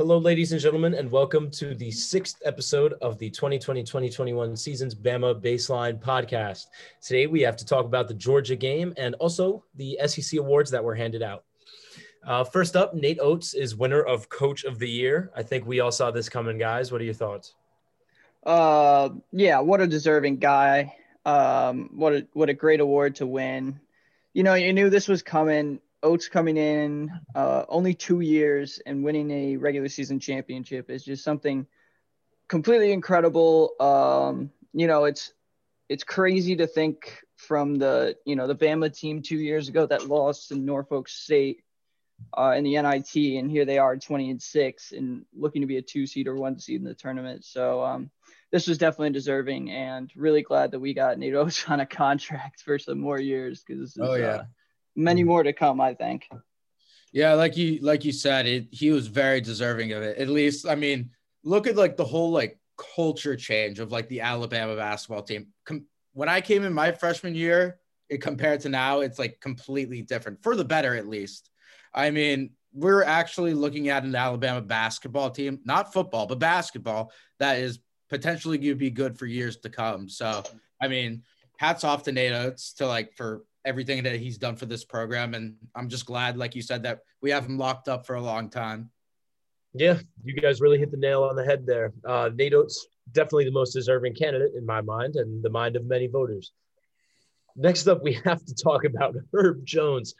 Hello, ladies and gentlemen, and welcome to the sixth episode of the 2020 2021 season's Bama Baseline podcast. Today, we have to talk about the Georgia game and also the SEC awards that were handed out. Uh, first up, Nate Oats is winner of Coach of the Year. I think we all saw this coming, guys. What are your thoughts? Uh, yeah, what a deserving guy. Um, what a what a great award to win. You know, you knew this was coming. Oats coming in uh, only two years and winning a regular season championship is just something completely incredible. Um, you know, it's it's crazy to think from the you know the Bama team two years ago that lost to Norfolk State uh, in the NIT, and here they are, 20 and six, and looking to be a two seed or one seed in the tournament. So um, this was definitely deserving, and really glad that we got Nate Oats on a contract for some more years because oh yeah. Uh, many more to come, I think. Yeah, like you like you said, it he was very deserving of it. At least, I mean, look at like the whole like culture change of like the Alabama basketball team. Com- when I came in my freshman year, it compared to now, it's like completely different for the better, at least. I mean, we're actually looking at an Alabama basketball team, not football, but basketball that is potentially going to be good for years to come. So, I mean, hats off to Nate Oats to like for everything that he's done for this program. And I'm just glad, like you said, that we have him locked up for a long time. Yeah, you guys really hit the nail on the head there. Uh, Nate Oats, definitely the most deserving candidate in my mind and the mind of many voters. Next up, we have to talk about Herb Jones.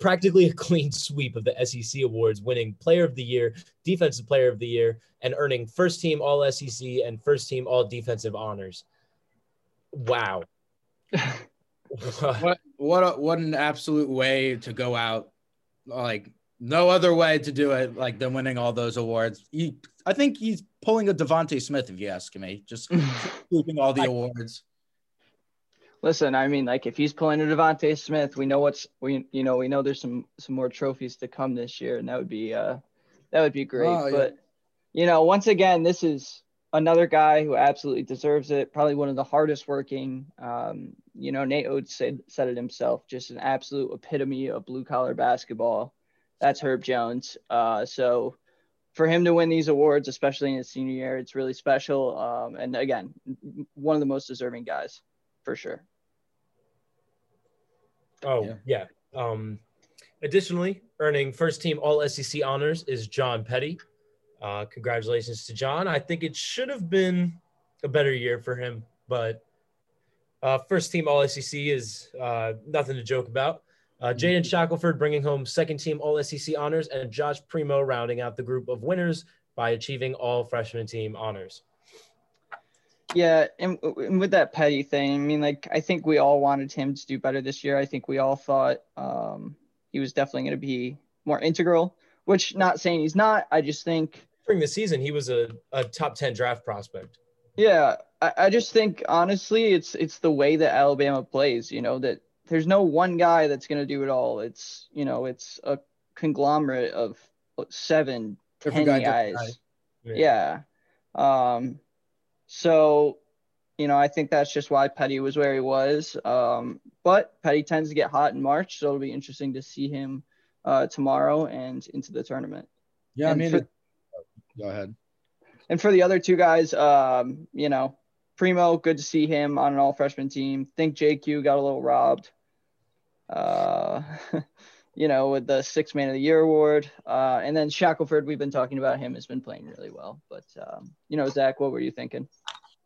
Practically a clean sweep of the SEC awards, winning Player of the Year, Defensive Player of the Year, and earning first team All SEC and first team All Defensive honors. Wow. what what a, what an absolute way to go out like no other way to do it like than winning all those awards. He, i think he's pulling a DeVonta Smith if you ask me just keeping all the awards. Listen i mean like if he's pulling a DeVonta Smith we know what's we you know we know there's some some more trophies to come this year and that would be uh that would be great. Oh, yeah. but you know once again this is another guy who absolutely deserves it. Probably one of the hardest working. Um, you know, Nate Oats said said it himself. Just an absolute epitome of blue collar basketball. That's Herb Jones. Uh, so for him to win these awards, especially in his senior year, it's really special. Um, and again, one of the most deserving guys for sure. Oh yeah. yeah. Um, additionally, earning first team All SEC honors is John Petty. Uh, congratulations to John. I think it should have been a better year for him, but uh, first team All SEC is uh, nothing to joke about. Uh, mm-hmm. Jaden Shackelford bringing home second team All SEC honors, and Josh Primo rounding out the group of winners by achieving all freshman team honors. Yeah, and, and, with that petty thing, I mean, like I think we all wanted him to do better this year. I think we all thought um, he was definitely going to be more integral. Which, not saying he's not. I just think during the season, he was a, a top 10 draft prospect. Yeah. I, I just think honestly, it's it's the way that Alabama plays, you know, that there's no one guy that's gonna do it all. It's you know, it's a conglomerate of seven, ten guys. Yeah. yeah. Um so you know, I think that's just why Petty was where he was. Um, but Petty tends to get hot in March, so it'll be interesting to see him uh, tomorrow and into the tournament. Yeah, and I mean, for, Go ahead. And for the other two guys, um, you know, Primo, good to see him on an all freshman team. Think JQ got a little robbed. Uh, you know, with the six man of the year award. Uh, and then Shackelford, we've been talking about him, has been playing really well. But, um, you know, Zach, what were you thinking?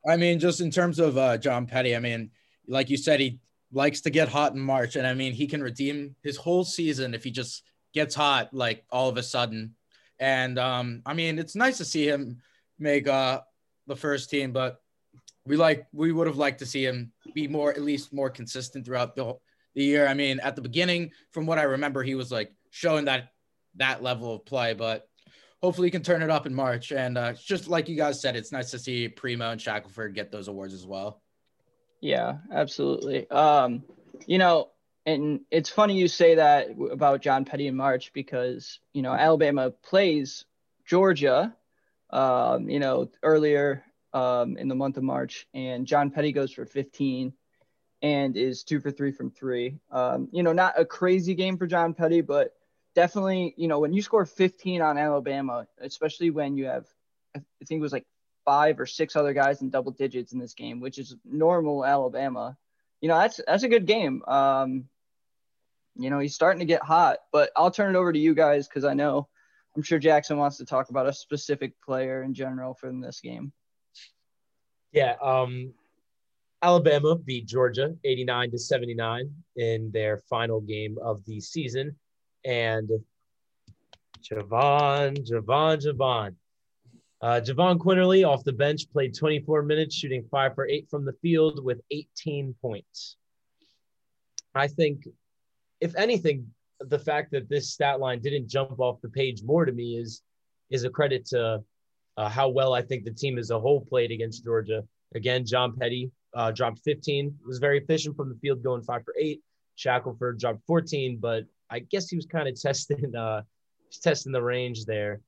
I mean, just in terms of uh, John Petty, I mean, like you said, he likes to get hot in March. And I mean, he can redeem his whole season if he just gets hot, like all of a sudden. And um, I mean, it's nice to see him make uh, the first team, but we like we would have liked to see him be more at least more consistent throughout the the year. I mean, at the beginning, from what I remember, he was like showing that that level of play, but hopefully he can turn it up in March. And uh, just like you guys said, it's nice to see Primo and Shackelford get those awards as well. Yeah, absolutely. Um, you know, and it's funny you say that about John Petty in March because you know Alabama plays Georgia, um, you know earlier um, in the month of March, and John Petty goes for 15 and is two for three from three. Um, you know, not a crazy game for John Petty, but definitely, you know, when you score 15 on Alabama, especially when you have, I think it was like five or six other guys in double digits in this game, which is normal Alabama. You know, that's that's a good game. Um, you know, he's starting to get hot, but I'll turn it over to you guys because I know I'm sure Jackson wants to talk about a specific player in general from this game. Yeah, um, Alabama beat Georgia 89 to 79 in their final game of the season. And Jahvon, Jahvon, Jahvon. Uh, Jahvon Quinerly off the bench played 24 minutes, shooting five for eight from the field with 18 points. I think, if anything, the fact that this stat line didn't jump off the page more to me is is a credit to uh, how well I think the team as a whole played against Georgia. Again, John Petty uh, dropped 15, was very efficient from the field, going five for eight. Shackelford dropped 14, but I guess he was kind of testing uh, testing the range there,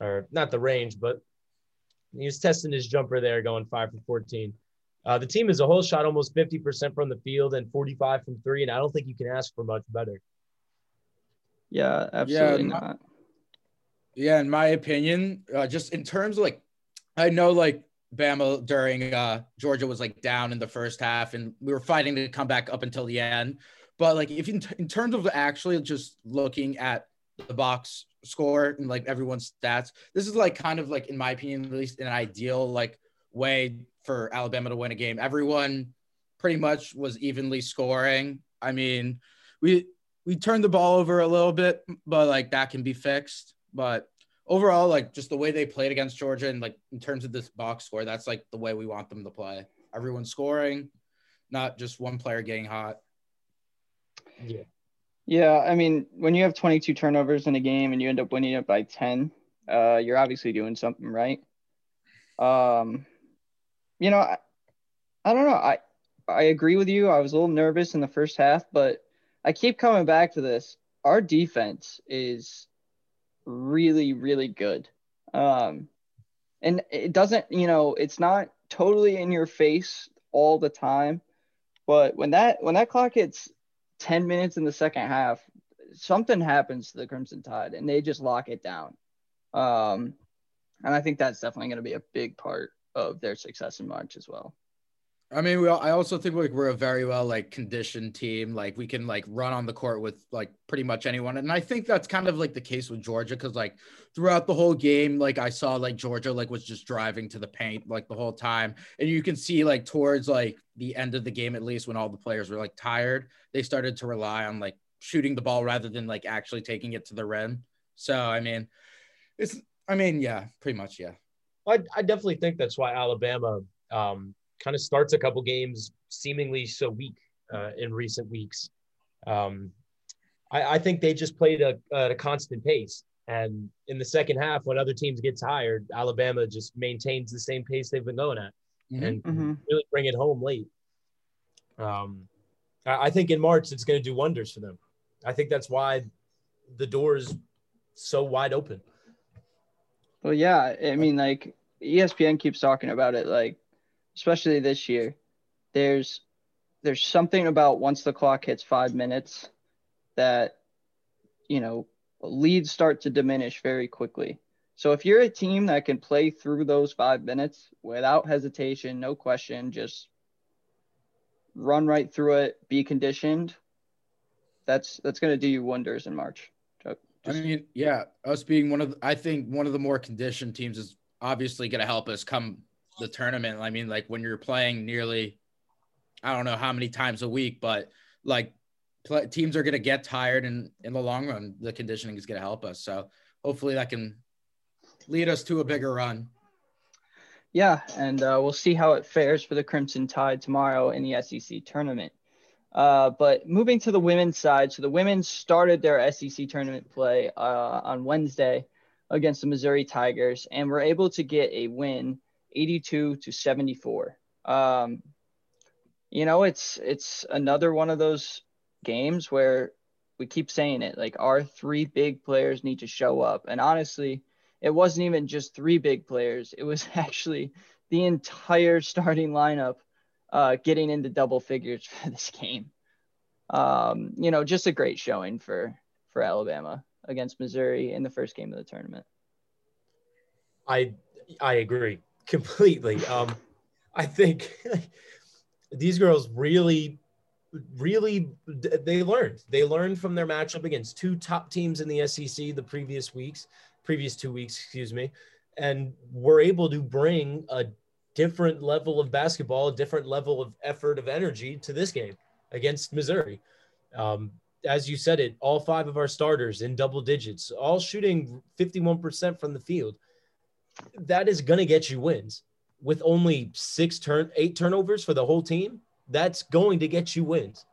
or not the range, but he was testing his jumper there, going five for 14. Uh, the team as a whole shot almost 50% from the field and 45 from three, and I don't think you can ask for much better. Yeah, absolutely Yeah, not. Yeah, in my opinion, uh, just in terms of like, I know like Bama during uh, Georgia was like down in the first half, and we were fighting to come back up until the end. But like, if in, in terms of actually just looking at the box score and like everyone's stats, this is like kind of like, in my opinion, at least an ideal like way for Alabama to win a game. Everyone pretty much was evenly scoring. I mean, we we turned the ball over a little bit, but like that can be fixed. But overall, like just the way they played against Georgia and like in terms of this box score, that's like the way we want them to play. Everyone scoring, not just one player getting hot. Yeah. Yeah, I mean, when you have 22 turnovers in a game and you end up winning it by 10, uh, you're obviously doing something right. Um, you know, I, I don't know. I I agree with you. I was a little nervous in the first half, but I keep coming back to this. Our defense is really, really good. Um, and it doesn't, you know, it's not totally in your face all the time, but when that when that clock hits 10 minutes in the second half, something happens to the Crimson Tide and they just lock it down. Um, and I think that's definitely going to be a big part of their success in March as well. I mean, we, all- I also think like we're a very well like conditioned team. Like we can like run on the court with like pretty much anyone, and I think that's kind of like the case with Georgia because like throughout the whole game, like I saw like Georgia like was just driving to the paint like the whole time, and you can see like towards like the end of the game at least when all the players were like tired, they started to rely on like shooting the ball rather than like actually taking it to the rim. So I mean, it's I mean yeah, pretty much yeah. I, I definitely think that's why Alabama um, kind of starts a couple games seemingly so weak uh, in recent weeks. Um, I, I think they just played a, at a constant pace. And in the second half, when other teams get tired, Alabama just maintains the same pace they've been going at Mhm. and Mhm. really bring it home late. Um, I, I think in March, it's going to do wonders for them. I think that's why the door is so wide open. Well, yeah, I mean, like ESPN keeps talking about it, like especially this year. There's there's something about once the clock hits five minutes that you know leads start to diminish very quickly. So if you're a team that can play through those five minutes without hesitation, no question, just run right through it, be conditioned, that's that's gonna do you wonders in March. Chuck. I mean, yeah, us being one of, the, I think one of the more conditioned teams is obviously going to help us come the tournament. I mean, like when you're playing nearly, I don't know how many times a week, but like pl- teams are going to get tired, and in the long run, the conditioning is going to help us. So hopefully that can lead us to a bigger run. Yeah, and uh, we'll see how it fares for the Crimson Tide tomorrow in the SEC tournament. Uh, but moving to the women's side, so the women started their SEC tournament play uh, on Wednesday against the Missouri Tigers and were able to get a win, 82 to 74. Um, you know, it's it's another one of those games where we keep saying it, like our three big players need to show up, and honestly it wasn't even just three big players. It was actually the entire starting lineup uh, getting into double figures for this game. Um, you know, just a great showing for for Alabama. Against Missouri in the first game of the tournament. I I agree completely. Um, I think these girls really, really they learned. They learned from their matchup against two top teams in the SEC the previous weeks, previous two weeks, excuse me, and were able to bring a different level of basketball, a different level of effort of energy to this game against Missouri. Um, as you said it, all five of our starters in double digits, all shooting 51% from the field. That is going to get you wins with only six turn, eight turnovers for the whole team. That's going to get you wins.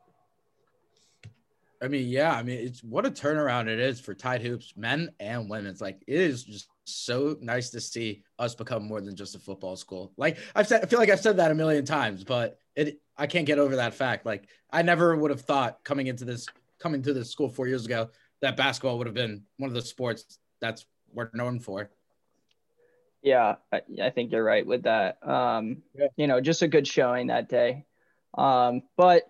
I mean, yeah, I mean, it's what a turnaround it is for Tide Hoops, men and women. It's Like, it is just so nice to see us become more than just a football school. Like I've said, I feel like I've said that a million times, but it, I can't get over that fact. Like, I never would have thought coming into this, coming to this school four years ago, that basketball would have been one of the sports that's we're known for. Yeah, I, I think you're right with that. Um, yeah. You know, just a good showing that day. Um, but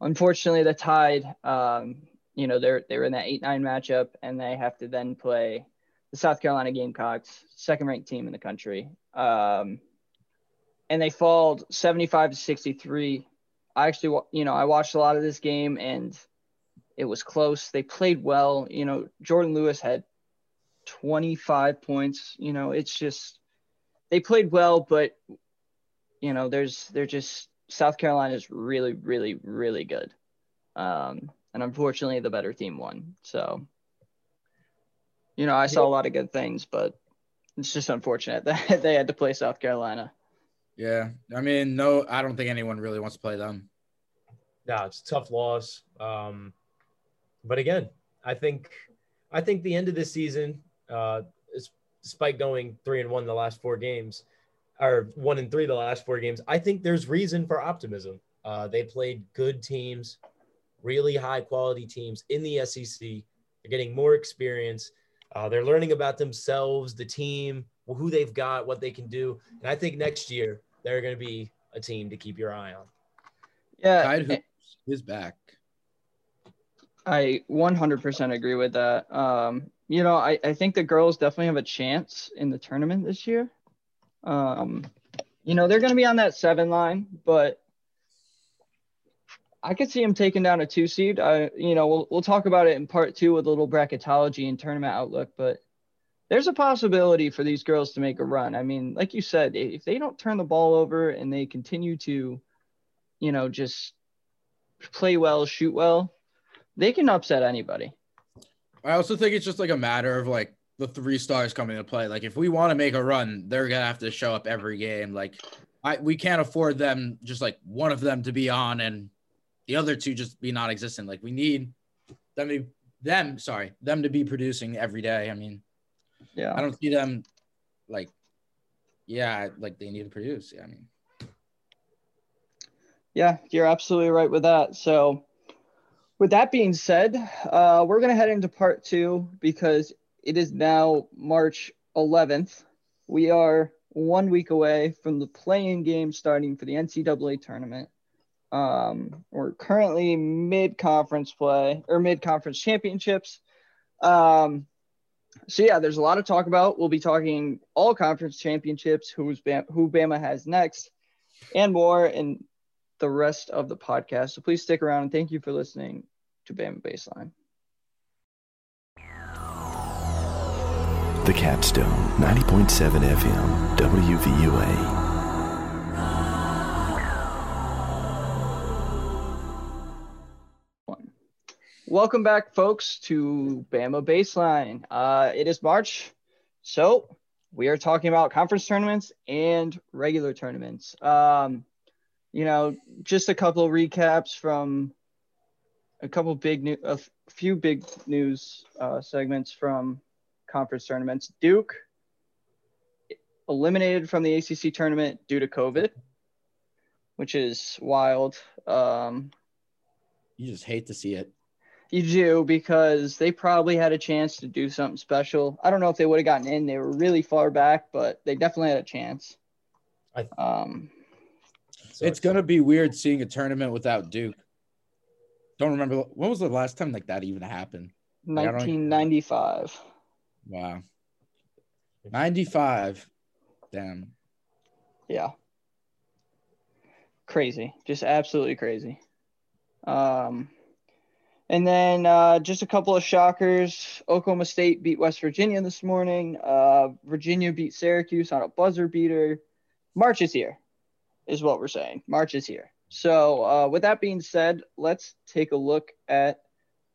unfortunately, the Tide, um, you know, they're they're in that eight nine matchup, and they have to then play the South Carolina Gamecocks, second ranked team in the country. Um, and they fall 75 to 63. I actually, you know, I watched a lot of this game and it was close. They played well. You know, Jordan Lewis had 25 points. You know, it's just they played well, but you know, there's they're just South Carolina is really, really, really good. Um, and unfortunately, the better team won. So, you know, I saw a lot of good things, but it's just unfortunate that they had to play South Carolina. Yeah, I mean, no, I don't think anyone really wants to play them. Yeah, it's a tough loss. Um, but again, I think I think the end of this season, uh, is, despite going three and one the last four games, or one and three the last four games, I think there's reason for optimism. Uh, they played good teams, really high quality teams in the SEC. They're getting more experience. Uh, they're learning about themselves, the team, who they've got, what they can do. And I think next year they're going to be a team to keep your eye on. Yeah. Tide is back. I 100% agree with that. Um, you know, I, I think the girls definitely have a chance in the tournament this year. Um, you know, they're going to be on that seven line, but I could see them taking down a two seed. I, you know, we'll, we'll talk about it in part two with a little bracketology and tournament outlook, but there's a possibility for these girls to make a run. I mean, like you said, if they don't turn the ball over and they continue to, you know, just play well, shoot well, they can upset anybody. I also think it's just like a matter of like the three stars coming to play. Like if we want to make a run, they're gonna have to show up every game. Like I we can't afford them just like one of them to be on and the other two just be non-existent. Like we need them to them, sorry, them to be producing every day. I mean, yeah, I don't see them like yeah, like they need to produce. Yeah, I mean. Yeah, you're absolutely right with that. So with that being said, uh, we're going to head into part two because it is now March 11th. We are one week away from the play-in game starting for the NCAA tournament. Um, we're currently mid conference play or mid conference championships. Um, so yeah, there's a lot to talk about. We'll be talking all conference championships, who's Bam- who Bama has next, and more in the rest of the podcast. So please stick around and thank you for listening to Bama Baseline. The Capstone, 90.7 FM, WVUA. Welcome back, folks, to Bama Baseline. Uh, it is March, so we are talking about conference tournaments and regular tournaments. Um, you know, just a couple of recaps from a couple big new, a few big news uh, segments from conference tournaments. Duke eliminated from the ACC tournament due to COVID, which is wild. Um, you just hate to see it. You do because they probably had a chance to do something special. I don't know if they would have gotten in. They were really far back, but they definitely had a chance. I, um, it's gonna be weird seeing a tournament without Duke don't remember when was the last time like that even happened. Like, 1995. Wow. 95. Damn. Yeah. Crazy. Just absolutely crazy. Um, and then uh, just a couple of shockers. Oklahoma State beat West Virginia this morning. Uh, Virginia beat Syracuse on a buzzer beater. March is here, is what we're saying. March is here. So, uh, with that being said, let's take a look at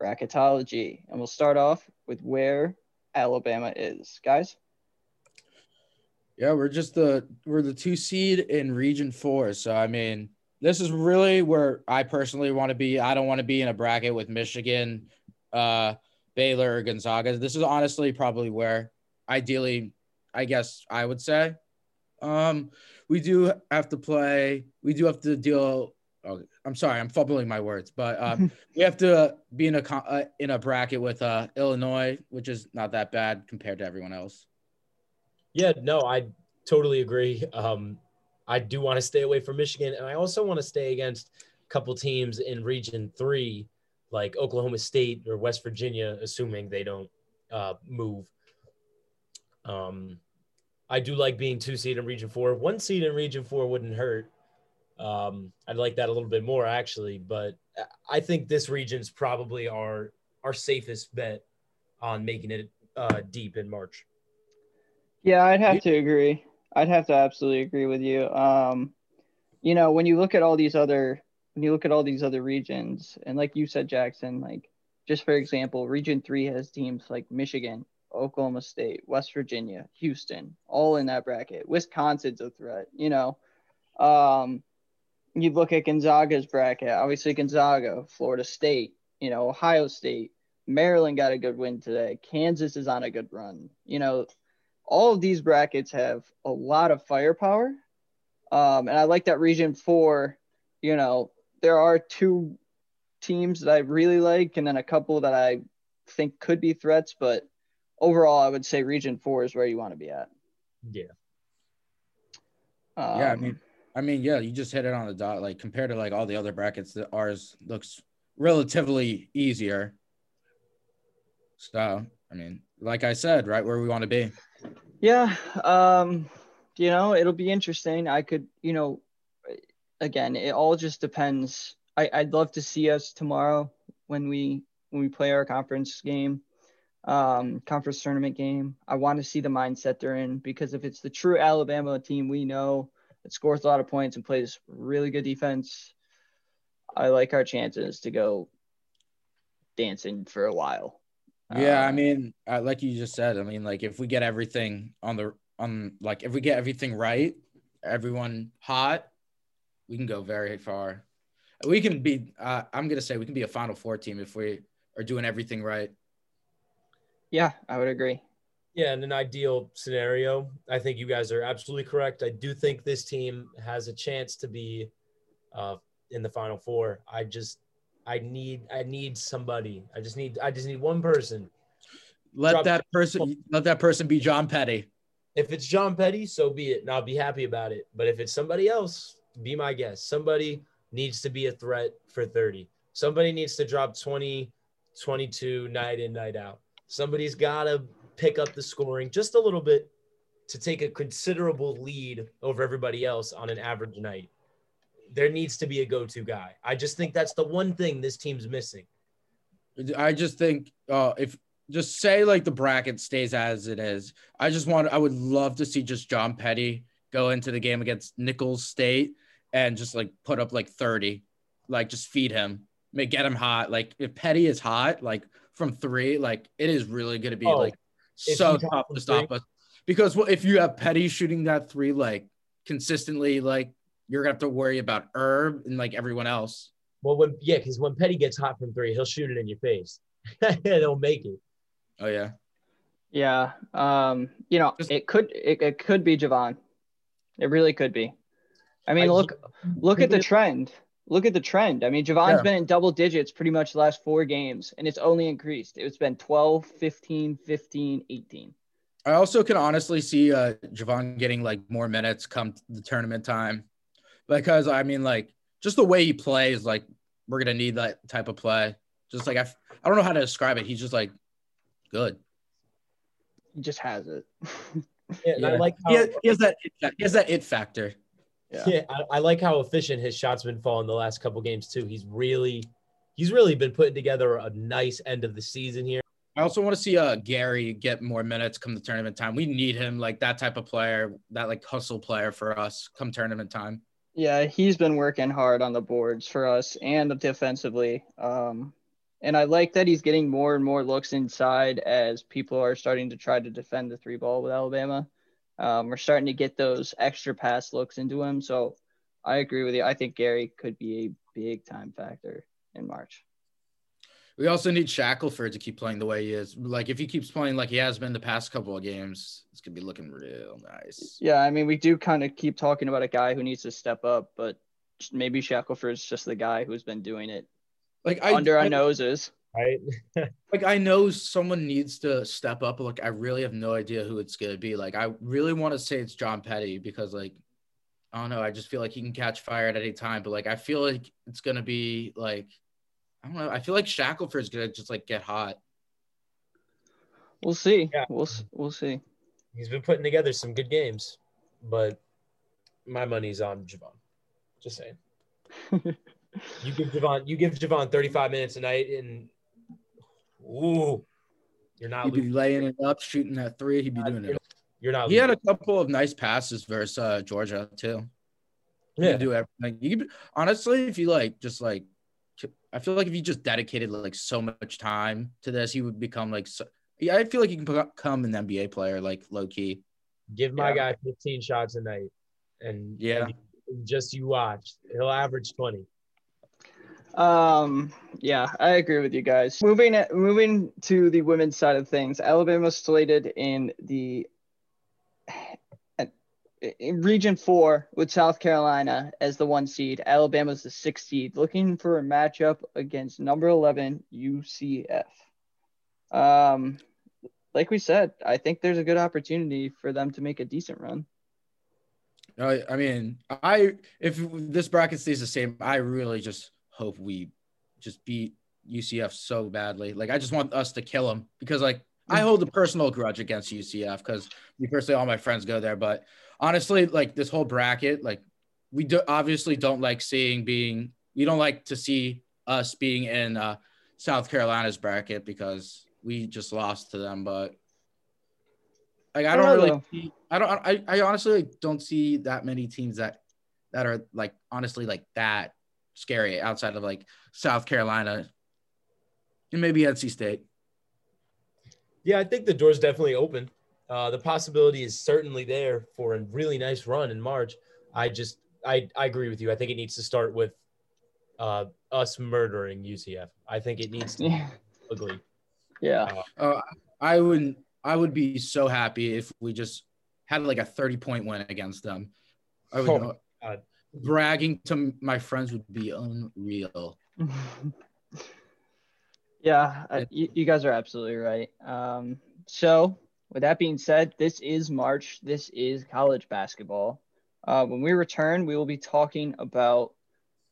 bracketology. And we'll start off with where Alabama is. Guys? Yeah, we're just the we're the two seed in region four. So I mean, this is really where I personally want to be. I don't want to be in a bracket with Michigan, uh, Baylor, or Gonzaga. This is honestly probably where ideally, I guess I would say. Um, we do have to play, we do have to deal. Oh, I'm sorry, I'm fumbling my words, but um, we have to be in a co- uh, in a bracket with uh, Illinois, which is not that bad compared to everyone else. Yeah, no, I totally agree. Um, I do want to stay away from Michigan, and I also want to stay against a couple teams in Region Three, like Oklahoma State or West Virginia, assuming they don't uh, move. Um, I do like being two seed in Region Four. One seed in Region Four wouldn't hurt. Um, I'd like that a little bit more actually, but I think this region's probably our our safest bet on making it uh, deep in March. Yeah, I'd have to agree. I'd have to absolutely agree with you. Um, you know, when you look at all these other when you look at all these other regions, and like you said, Jackson, like just for example, Region Three has teams like Michigan, Oklahoma State, West Virginia, Houston, all in that bracket. Wisconsin's a threat. You know, um, you look at Gonzaga's bracket. Obviously, Gonzaga, Florida State, you know, Ohio State, Maryland got a good win today. Kansas is on a good run. You know, all of these brackets have a lot of firepower. Um, and I like that region four, you know, there are two teams that I really like and then a couple that I think could be threats, but overall I would say region four is where you want to be at. Yeah. Um, yeah, I mean, I mean, yeah, you just hit it on the dot. Like compared to like all the other brackets, that ours looks relatively easier. So, I mean, like I said, right where we want to be. Yeah, um, you know, it'll be interesting. I could, you know, again, it all just depends. I, I'd love to see us tomorrow when we when we play our conference game, um, conference tournament game. I want to see the mindset they're in because if it's the true Alabama team we know that scores a lot of points and plays really good defense, I like our chances to go dancing for a while. Yeah, I Um, mean, uh, like you just said, I mean, like if we get everything on the on, like if we get everything right, everyone hot, we can go very far. We can be. Uh, I'm gonna say we can be a Final Four team if we are doing everything right. Yeah, I would agree. Yeah, in an ideal scenario, I think you guys are absolutely correct. I do think this team has a chance to be uh, in the final four. I just, I need, I need somebody. I just need, I just need one person. Let Drop- that person. Let that person be John Petty. If it's John Petty, so be it, and I'll be happy about it. But if it's somebody else, be my guest. Somebody needs to be a threat for 30. Somebody needs to drop 20, 22 night in, night out. Somebody's got to pick up the scoring just a little bit to take a considerable lead over everybody else on an average night. There needs to be a go to guy. I just think that's the one thing this team's missing. I just think uh, if just say like the bracket stays as it is, I just want I would love to see just John Petty go into the game against Nicholls State and just like put up like 30, like just feed him, make get him hot. Like if Petty is hot, like from three, like it is really going to be Oh, like so tough to stop us because well, if you have Petty shooting that three like consistently, like you're gonna have to worry about Herb and like everyone else. Well, when yeah, because when Petty gets hot from three, he'll shoot it in your face. he'll make it. Oh yeah. Yeah. Um, you know, Just- it could it, it could be Jahvon. It really could be. I mean, I- look look at the Maybe- trend. Look at the trend. I mean, Jahvon's Yeah. been in double digits pretty much the last four games, and it's only increased. It's been 12, 15, 15, 18. I also can honestly see uh Jahvon getting like more minutes come the tournament time. Because I mean like just the way he plays, like we're gonna need that type of play. Just like I, f- I don't know how to describe it. He's just like good. He just has it. Yeah, and I like how, He has, he has that. He has that it factor. Yeah. yeah, I, I like how efficient his shots have been falling the last couple games too. He's really, he's really been putting together a nice end of the season here. I also want to see uh Gary get more minutes come the tournament time. We need him like that type of player, that like hustle player for us come tournament time. Yeah, he's been working hard on the boards for us and defensively. Um, and I like that he's getting more and more looks inside as people are starting to try to defend the three ball with Alabama. Um, we're starting to get those extra pass looks into him. So I agree with you. I think Gary could be a big time factor in March. We also need Shackelford to keep playing the way he is. Like if he keeps playing like he has been the past couple of games, it's gonna be looking real nice. Yeah, I mean, we do kind of keep talking about a guy who needs to step up, but maybe Shackelford's just the guy who's been doing it Like I under I- our noses. Right? like I know someone needs to step up. but, Like I really have no idea who it's gonna be. Like I really want to say it's John Petty because like I don't know. I just feel like he can catch fire at any time. But like I feel like it's gonna be like I don't know. I feel like Shackelford's gonna just like get hot. We'll see. Yeah. We'll we'll see. He's been putting together some good games, but my money's on Jahvon. Just saying. You give Jahvon, you give Jahvon 35 minutes a night, and ooh, you're not He'd be laying it up, shooting that three. He'd be doing it. You're not. He had a couple of nice passes versus uh, Georgia too. You yeah. can do everything. You could, honestly, if you like, just like, I feel like if you just dedicated like so much time to this, he would become like. So, yeah, I feel like he can become an NBA player, like low key. Give my Yeah. guy 15 shots a night, and Yeah. and just you watch. He'll average 20. Um, yeah, I agree with you guys. Moving moving to the women's side of things, Alabama slated in the in Region Four with South Carolina as the one seed. Alabama's the six seed, looking for a matchup against number eleven UCF. Um, like we said, I think there's a good opportunity for them to make a decent run. I, I mean, I if this bracket stays the same, I really just hope we just beat UCF so badly. Like, I just want us to kill them because, like, I hold a personal grudge against UCF because me personally, all my friends go there. But honestly, like this whole bracket, like we do obviously don't like seeing being we don't like to see us being in uh, South Carolina's bracket because we just lost to them. But like I I don't don't really see, I don't I, I honestly like, don't see that many teams that that are like honestly like that scary outside of like South Carolina and maybe NC State. Yeah, I think the door's definitely open. Uh, the possibility is certainly there for a really nice run in March. I just, I, I agree with you. I think it needs to start with uh, us murdering UCF. I think it needs to be Yeah, ugly. yeah. Uh, I wouldn't, I would be so happy if we just had like a 30 point win against them. I would, Oh, God. Bragging to my friends would be unreal. yeah, I, you, you guys are absolutely right. Um, so, with that being said, this is March. This is college basketball. Uh, when we return, we will be talking about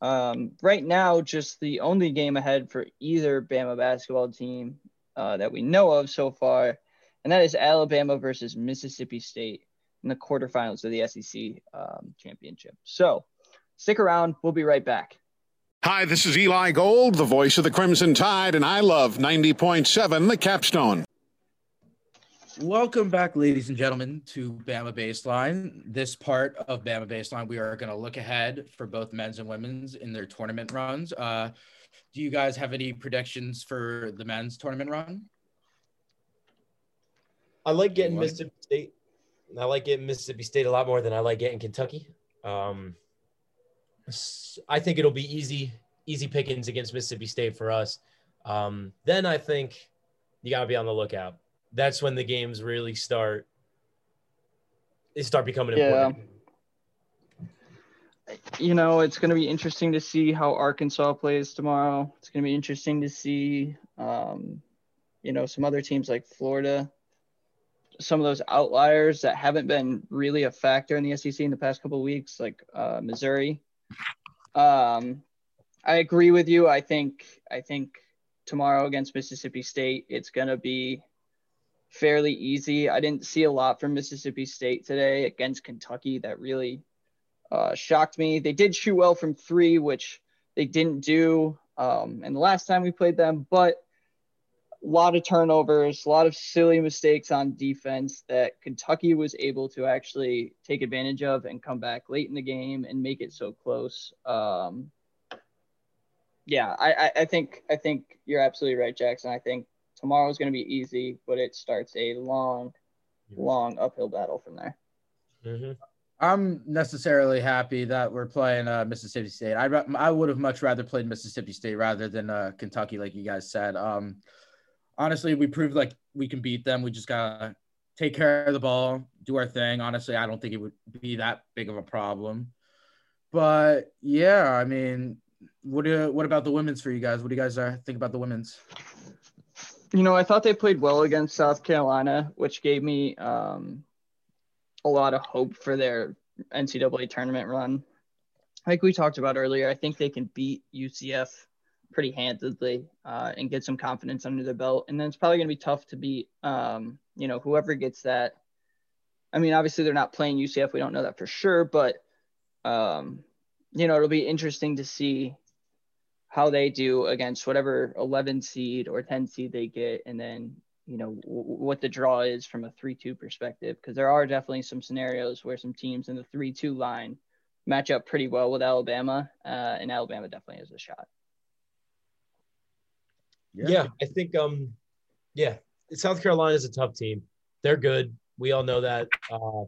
um, right now just the only game ahead for either Bama basketball team uh, that we know of so far, and that is Alabama versus Mississippi State in the quarterfinals of the SEC um, championship. So, stick around. We'll be right back. Hi, this is Eli Gold, the voice of the Crimson Tide, and I love 90.7 The Capstone. Welcome back, ladies and gentlemen, to Bama Baseline. This part of Bama Baseline, we are going to look ahead for both men's and women's in their tournament runs. Uh, do you guys have any predictions for the men's tournament run? I like getting Mississippi State. I like getting Mississippi State a lot more than I like getting Kentucky. Um, s- I think it'll be easy, easy pickings against Mississippi State for us. Um, then I think you got to be on the lookout. That's when the games really start. They start becoming Yeah. important. you know, it's going to be interesting to see how Arkansas plays tomorrow. It's going to be interesting to see, um, you know, some other teams like Florida, some of those outliers that haven't been really a factor in the SEC in the past couple of weeks, like uh, Missouri. Um, I agree with you. I think I think tomorrow against Mississippi State, it's going to be fairly easy. I didn't see a lot from Mississippi State today against Kentucky that really uh, shocked me. They did shoot well from three, which they didn't do um, and the last time we played them, but a lot of turnovers, a lot of silly mistakes on defense that Kentucky was able to actually take advantage of and come back late in the game and make it so close. Um, yeah, I, I think I think you're absolutely right, Jackson. I think tomorrow is going to be easy, but it starts a long, long uphill battle from there. Mm-hmm. I'm necessarily happy that we're playing uh, Mississippi State. I I would have much rather played Mississippi State rather than uh, Kentucky, like you guys said. Um, honestly, we proved like we can beat them. We just gotta take care of the ball, do our thing. Honestly, I don't think it would be that big of a problem. But yeah, I mean, what do what about the women's for you guys? What do you guys uh, think about the women's? You know, I thought they played well against South Carolina, which gave me um, a lot of hope for their NCAA tournament run. Like we talked about earlier, I think they can beat UCF pretty handedly uh, and get some confidence under their belt. And then it's probably going to be tough to beat, um, you know, whoever gets that. I mean, obviously they're not playing UCF. We don't know that for sure, but, um, you know, it'll be interesting to see how they do against whatever 11 seed or 10 seed they get. And then you know w- what the draw is from a 3-2 perspective because there are definitely some scenarios where some teams in the 3-2 line match up pretty well with Alabama uh, and Alabama definitely has a shot. Yeah. yeah, I think um yeah, South Carolina is a tough team. They're good. We all know that. Uh,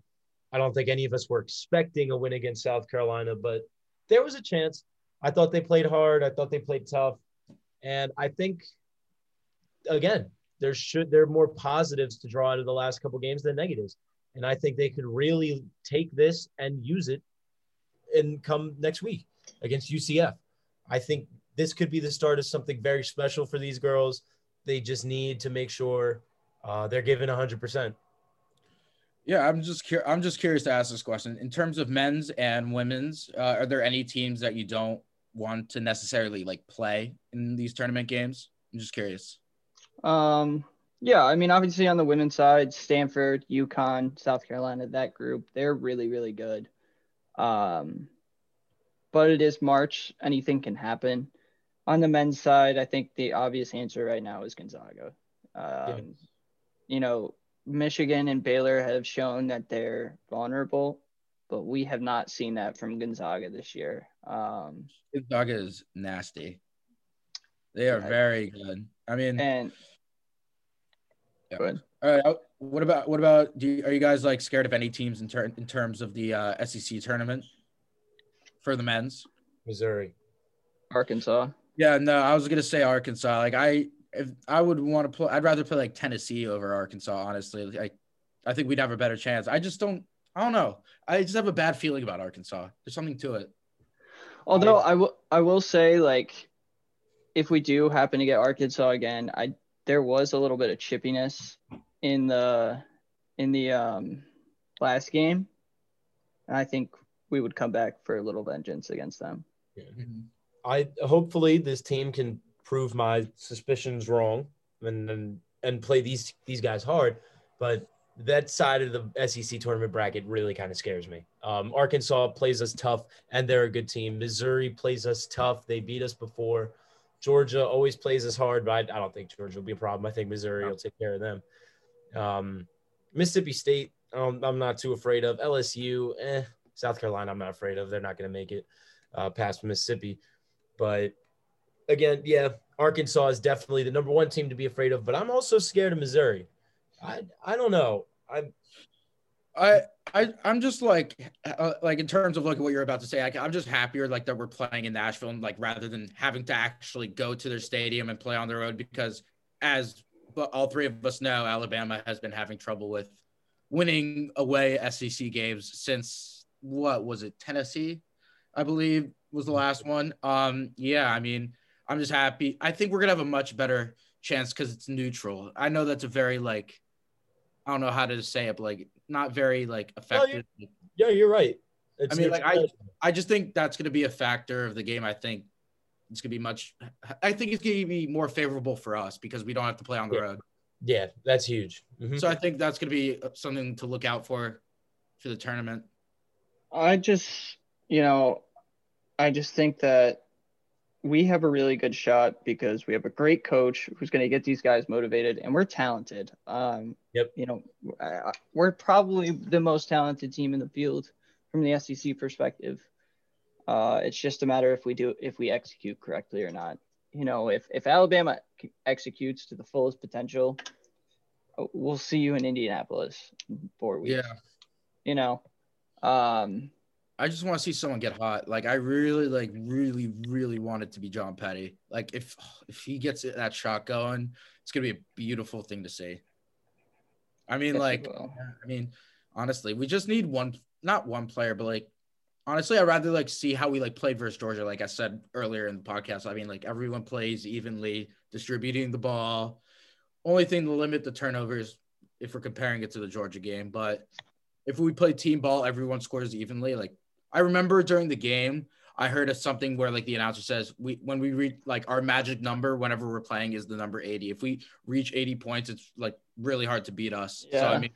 I don't think any of us were expecting a win against South Carolina, but there was a chance. I thought they played hard. I thought they played tough. And I think again, there should there are more positives to draw out of the last couple games than negatives. And I think they could really take this and use it and come next week against UCF. I think this could be the start of something very special for these girls. They just need to make sure uh, they're given 100%. Yeah, I'm just cur- I'm just curious to ask this question. In terms of men's and women's, uh, are there any teams that you don't want to necessarily like play in these tournament games? I'm just curious. Um, yeah, I mean, obviously on the women's side, Stanford, UConn, South Carolina, that group, they're really, really good. Um, but it is March, anything can happen. On the men's side, I think the obvious answer right now is Gonzaga. Um, You know, Michigan and Baylor have shown that they're vulnerable, but we have not seen that from Gonzaga this year. Um, Gonzaga is nasty. They are yeah. very good. I mean, and yeah. All right. What about what about? Do you, are you guys like scared of any teams in, ter- in terms of the uh, SEC tournament for the men's? Missouri, Arkansas. Yeah, no, I was gonna say Arkansas. Like I, if I would want to play, I'd rather play like Tennessee over Arkansas. Honestly, I, I think we'd have a better chance. I just don't. I don't know. I just have a bad feeling about Arkansas. There's something to it. Although I, I will, I will say like, if we do happen to get Arkansas again, I there was a little bit of chippiness in the in the um, last game, and I think we would come back for a little vengeance against them. Yeah. I hopefully this team can prove my suspicions wrong and and, and play these these guys hard, but that side of the SEC tournament bracket really kind of scares me. Um, Arkansas plays us tough, and they're a good team. Missouri plays us tough; they beat us before. Georgia always plays us hard, but I, I, don't think Georgia will be a problem. I think Missouri no. will take care of them. Um, Mississippi State, um, I'm not too afraid of. LSU, eh. South Carolina, I'm not afraid of. They're not going to make it uh, past Mississippi. But again, yeah, Arkansas is definitely the number one team to be afraid of. But I'm also scared of Missouri. I I don't know. I'm I I I'm just like uh, like in terms of like what you're about to say. I, I'm just happier like that we're playing in Nashville and like rather than having to actually go to their stadium and play on the road because as all three of us know, Alabama has been having trouble with winning away SEC games since what was it Tennessee, I believe was the last one. Um, yeah, I mean, I'm just happy. I think we're gonna have a much better chance because it's neutral. I know that's a very like I don't know how to say it, but like not very like effective. you're, yeah, you're right. It's I mean, like I, I just think that's going to be a factor of the game. I think it's gonna be much. I think it's gonna be more favorable for us because we don't have to play on the Yeah. road. Yeah, that's huge. Mhm. So I think that's gonna be something to look out for for the tournament. I just, you know, I just think that we have a really good shot because we have a great coach who's going to get these guys motivated, and we're talented. Um, Yep. You know, we're probably the most talented team in the field from the SEC perspective. Uh, it's just a matter if we do if we execute correctly or not. You know, if if Alabama executes to the fullest potential, we'll see you in Indianapolis in four weeks. Yeah. You know, um, I just want to see someone get hot. Like I really, like really, really want it to be John Petty. Like if if he gets that shot going, it's gonna be a beautiful thing to see. I mean, Yes, like. I mean, honestly, we just need one, not one player, but like, honestly, I'd rather like see how we like played versus Georgia. Like I said earlier in the podcast, I mean, like everyone plays evenly, distributing the ball. Only thing to limit the turnovers if we're comparing it to the Georgia game, but if we play team ball, everyone scores evenly. Like I remember during the game, I heard of something where like the announcer says we when we reach like our magic number whenever we're playing is the number 80. If we reach 80 points, it's like really hard to beat us. So I mean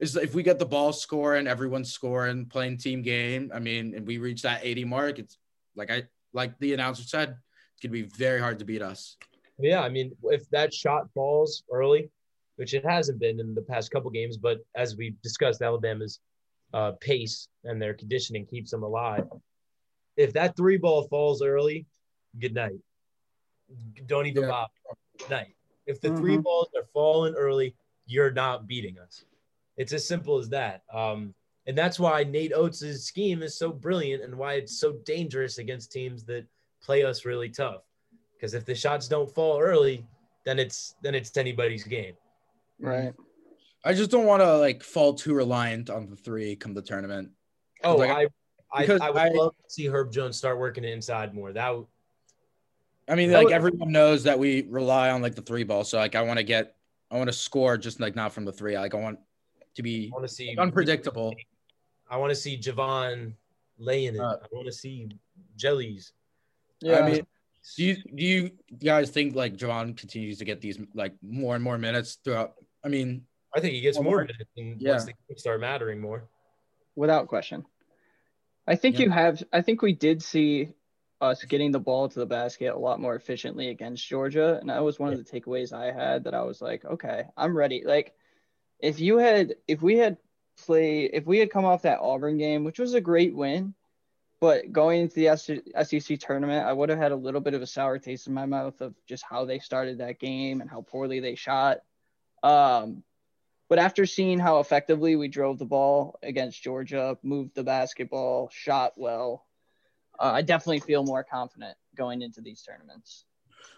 is if we get the ball scoring, everyone's scoring, playing team game. I mean, and we reach that 80 mark, it's like I like the announcer said, it's gonna be very hard to beat us. Yeah, I mean, if that shot falls early, which it hasn't been in the past couple games, but as we discussed, Alabama's uh, pace and their conditioning keeps them alive. If that three ball falls early, good night. Don't even Yeah. bother. Good night. If the three Mhm. balls are falling early, you're not beating us. It's as simple as that. Um, and that's why Nate Oats' scheme is so brilliant and why it's so dangerous against teams that play us really tough. Because if the shots don't fall early, then it's then it's anybody's game. Right. I just don't want to like fall too reliant on the three come the tournament. Oh, Like, I I, I would I- love to see Herb Jones start working inside more. That would, I mean, That like would- everyone knows that we rely on like the three ball. So like I want to get, I want to score just like not from the three. Like I want to be I want to see unpredictable. I want to see Jahvon laying it. Uh, I want to see jellies. Yeah. I mean, do you do you guys think like Jahvon continues to get these like more and more minutes throughout? I mean, I think he gets more minutes and yeah. once the games start mattering more. without question. I think Yeah. you have. I think we did see us getting the ball to the basket a lot more efficiently against Georgia, and that was one of the takeaways I had. That I was like, okay, I'm ready. Like, if you had, if we had played, if we had come off that Auburn game, which was a great win, but going into the SEC tournament, I would have had a little bit of a sour taste in my mouth of just how they started that game and how poorly they shot. Um, but after seeing how effectively we drove the ball against Georgia, moved the basketball, shot well, uh, I definitely feel more confident going into these tournaments.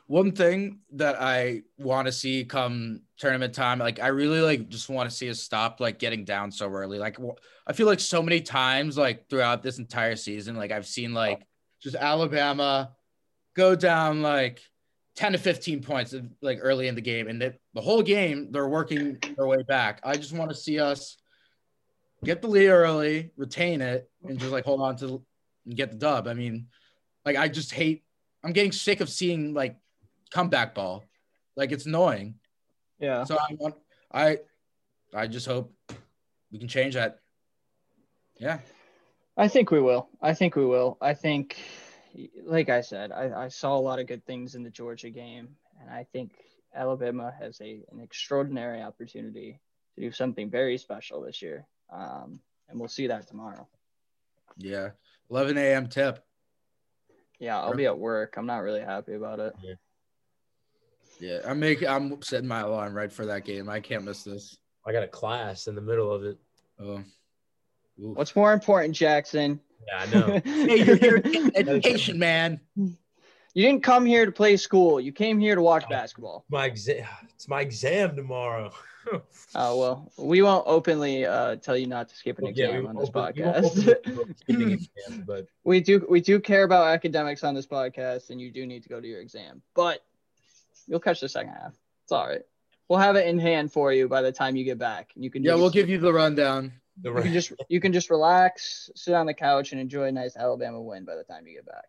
one thing that I want to see come tournament time, like I really like just want to see us stop like getting down so early. Like I feel like so many times like throughout this entire season, like I've seen like just Alabama go down like 10 to 15 points like early in the game and that the whole game they're working their way back. I just want to see us get the lead early, retain it, and just like hold on to and get the dub. I mean, like I just hate I'm getting sick of seeing like comeback ball. Like it's annoying. Yeah. So I want I I just hope we can change that. Yeah. I think we will. I think we will. I think, like I said, I, I saw a lot of good things in the Georgia game, and I think Alabama has a an extraordinary opportunity to do something very special this year. Um, and we'll see that tomorrow. Yeah. 11 a.m. tip. Yeah, I'll be at work. I'm not really happy about it. Yeah. I'm making I'm setting my alarm right for that game. I can't miss this. I got a class in the middle of it. Oh. Oof. What's more important, Jackson? Yeah, I know. Hey, you're here education, man. You didn't come here to play school. You came here to watch basketball. my exam. It's my exam tomorrow. Oh well, we won't openly uh, tell you not to skip an Yeah, exam we on this won't- we won't podcast. open the skipping exam, but we do we do care about academics on this podcast, and you do need to go to your exam. But you'll catch the second half. It's all right. We'll have it in hand for you by the time you get back. You can Yeah, we'll give you the rundown. The you can just you can just relax, sit on the couch, and enjoy a nice Alabama win by the time you get back.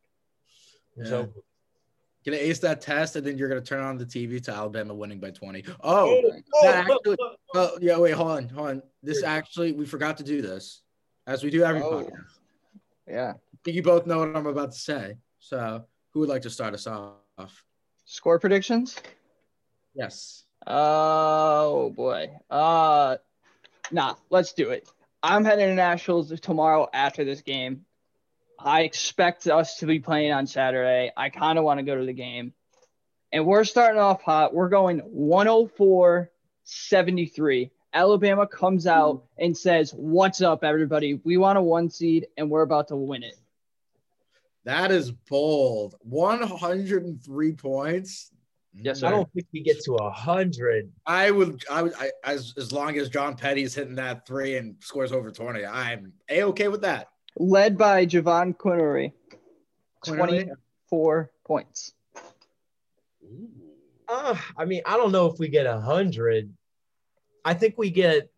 So gonna ace that test, and then you're gonna turn on the TV to Alabama winning by 20. Oh, Oh, that actually, oh yeah, wait, hold on, hold on. This actually, we forgot to do this, as we do every Oh. podcast. Yeah. I think you both know what I'm about to say. So, who would like to start us off? Score predictions? Yes. Oh boy. Uh nah, let's do it. I'm heading to Nationals tomorrow after this game. I expect us to be playing on Saturday. I kind of want to go to the game. And we're starting off hot. We're going 104 73. Alabama comes out and says, What's up, everybody? We want a one seed and we're about to win it. That is bold. 103 points. Yes, sir. I don't think we get to a hundred. I would, I would, I, as as long as John Petty is hitting that three and scores over 20, I'm a okay with that. Led by Jahvon Quinery, Quinerly? 24 points. Uh, I mean, I don't know if we get a hundred. I think we get.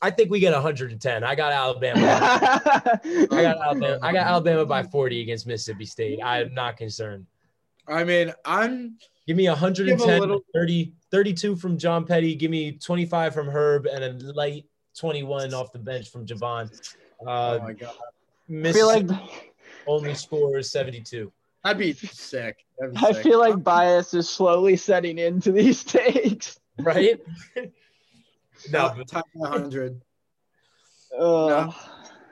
I think we get 110. I got Alabama. I got Alabama. I got Alabama by 40 against Mississippi State. I'm not concerned. I mean, I'm Give me 110, Give a little- 30, 32 from John Petty. Give me 25 from Herb and a light 21 off the bench from Jahvon. oh Uh, my god, I feel like only scores 72. I'd be sick. That'd be I sick. feel like bias is slowly setting into these takes. Right? no, top, but top 100. Uh,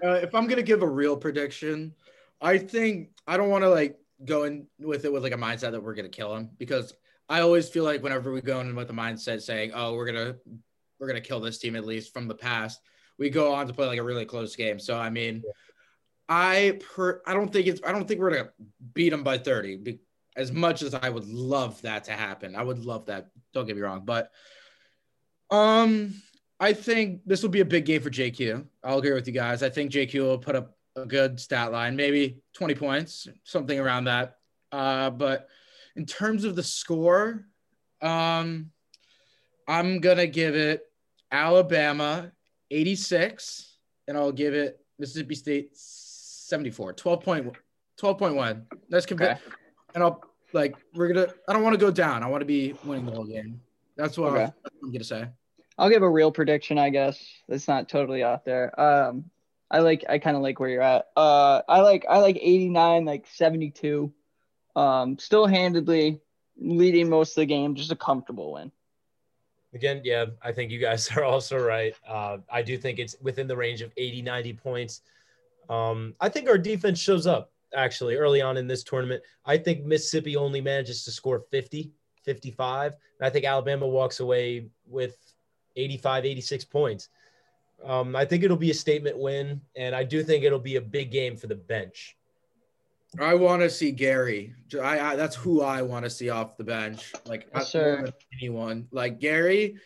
Uh, if I'm gonna give a real prediction, I think I don't want to like go in with it with like a mindset that we're gonna kill him because I always feel like whenever we go in with the mindset saying, "Oh, we're gonna we're gonna kill this team," at least from the past, we go on to play like a really close game. So I mean, I per I don't think it's I don't think we're gonna beat them by 30. Be, as much as I would love that to happen, I would love that. Don't get me wrong, but um, I think this will be a big game for JQ. I'll agree with you guys. I think JQ will put up a good stat line, maybe 20 points, something around that. Uh, but in terms of the score, um, I'm gonna give it Alabama 86, and I'll give it Mississippi State 74, 12 point, 12.1. That's conv- Okay. and I'll like we're gonna. I don't want to go down. I want to be winning the whole game. That's what Okay. I'm, I'm gonna say. I'll give a real prediction, I guess. It's not totally out there. Um, I like I kind of like where you're at. Uh, I like I like 89, like 72. Um, still handedly leading most of the game, just a comfortable win. again, yeah, I think you guys are also right. Uh, I do think it's within the range of 80, 90 points. Um, I think our defense shows up actually early on in this tournament. I think Mississippi only manages to score 50, 55. And I think Alabama walks away with 85, 86 points. Um, I think it'll be a statement win, and I do think it'll be a big game for the bench. I want to see Gary. I, I that's who I want to see off the bench. Like Yes, not more sir. anyone. Like Gary,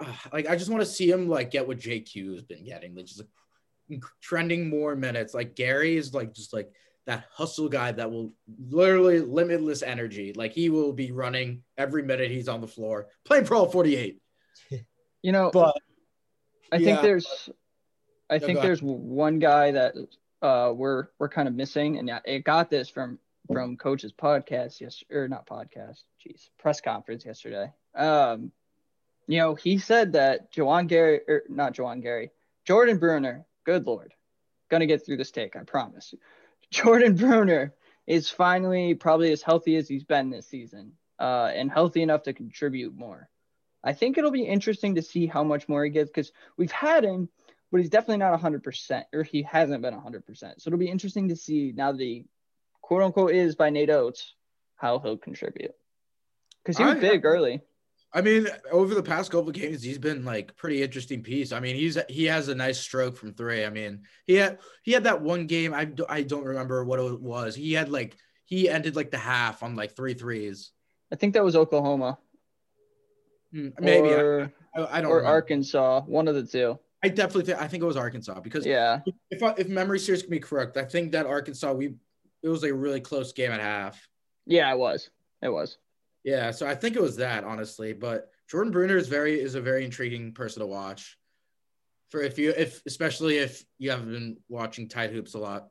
uh, like I just want to see him like get what JQ has been getting, like just like trending more minutes. Like Gary is like just like that hustle guy that will literally limitless energy. Like he will be running every minute he's on the floor, playing for all 48. You know, But I yeah. think there's I go think there's one guy that uh we're we're kind of missing and it got this from from coach's podcast yes or not podcast jeez press conference yesterday. Um you know he said that Juwan Gary or not Juwan Gary Jordan Bruner good lord gonna get through this take I promise. Jordan Bruner is finally probably as healthy as he's been this season uh and healthy enough to contribute more I think it'll be interesting to see how much more he gets because we've had him, but he's definitely not 100%, or he hasn't been 100%. So it'll be interesting to see now that he, quote unquote, is by Nate Oats, how he'll contribute. Because he was I- big early. I mean, over the past couple of games, he's been like pretty interesting piece. I mean, he's he has a nice stroke from three. I mean, he had he had that one game. I I don't remember what it was. He had like he ended like the half on like three threes. I think that was Oklahoma. Hmm, Maybe I- Or, I, I don't. or remember. Arkansas, one of the two. I definitely think I think it was Arkansas because Yeah. if I, if memory serves me correct, I think that Arkansas we it was a really close game at half. Yeah, it was. It was. Yeah, so I think it was that honestly, but Jordan Bruner is very is a very intriguing person to watch. For if you if especially if you haven't been watching Tide hoops a lot.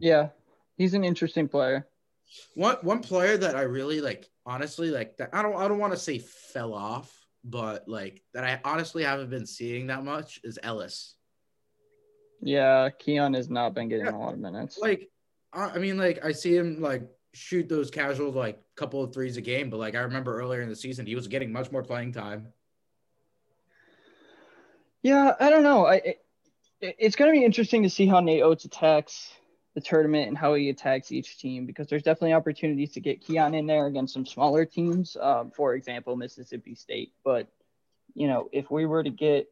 Yeah. He's an interesting player. One one player that I really like, honestly, like that I don't I don't want to say fell off, but like that I honestly haven't been seeing that much is Ellis. Yeah, Keon has not been getting yeah. a lot of minutes. Like, I mean, like I see him like shoot those casual like couple of threes a game, but like I remember earlier in the season he was getting much more playing time. Yeah, I don't know. I it, it's going to be interesting to see how Nate Oats attacks the tournament and how he attacks each team because there's definitely opportunities to get Keon in there against some smaller teams. Um, for example, Mississippi State. But you know, if we were to get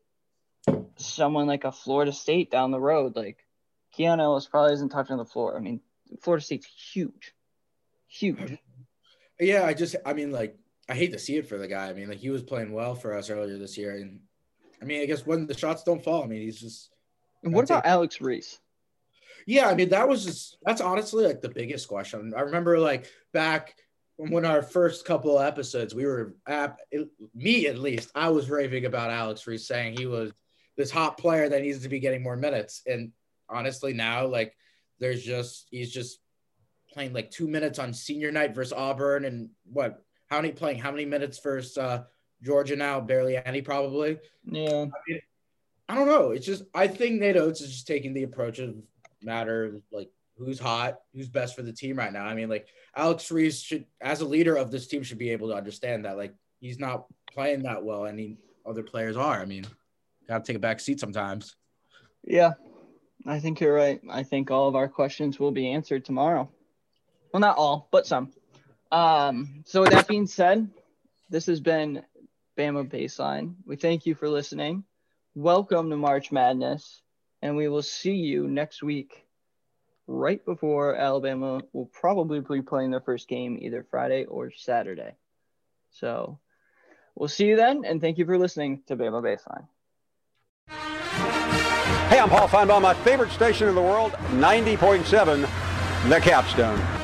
someone like a Florida State down the road, like Keon Ellis probably isn't touching the floor. I mean, Florida State's huge, huge. Yeah, I just, I mean, like, I hate to see it for the guy. I mean, like, he was playing well for us earlier this year, and I mean, I guess when the shots don't fall, I mean, he's just. And what about. Alex Reese? Yeah, I mean, that was just, that's honestly like the biggest question. I remember like back when our first couple of episodes, we were at me at least, I was raving about Alex Reese, saying he was this hot player that needs to be getting more minutes. And honestly, now like there's just he's just playing like two minutes on senior night versus Auburn, and what? How many playing? How many minutes versus uh, Georgia now? Barely any, probably. Yeah. I, mean, I don't know. It's just I think Nate Oats is just taking the approach of matter like who's hot, who's best for the team right now. I mean, like Alex Reese should, as a leader of this team, should be able to understand that like he's not playing that well, he, other players are. I mean, got to take a back seat sometimes. Yeah, I think you're right. I think all of our questions will be answered tomorrow. Well, not all, but some. Um, so with that being said, this has been Bama Baseline. We thank you for listening. Welcome to March Madness, and we will see you next week, right before Alabama will probably be playing their first game either Friday or Saturday. So we'll see you then, and thank you for listening to Bama Baseline. Hey, I'm Paul Finebaum. My favorite station in the world, 90.7, The Capstone.